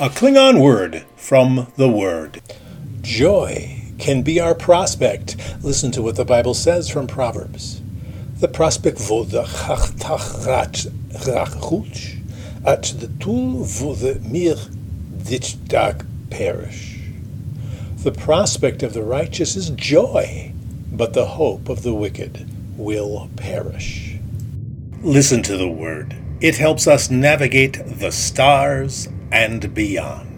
A Klingon word from the Word. Joy can be our prospect. Listen to what the Bible says from Proverbs. The prospect vo de chachtach rachut, at the tul vo the mir dit dag perish. The prospect of the righteous is joy, but the hope of the wicked will perish. Listen to the word. It helps us navigate the stars and beyond.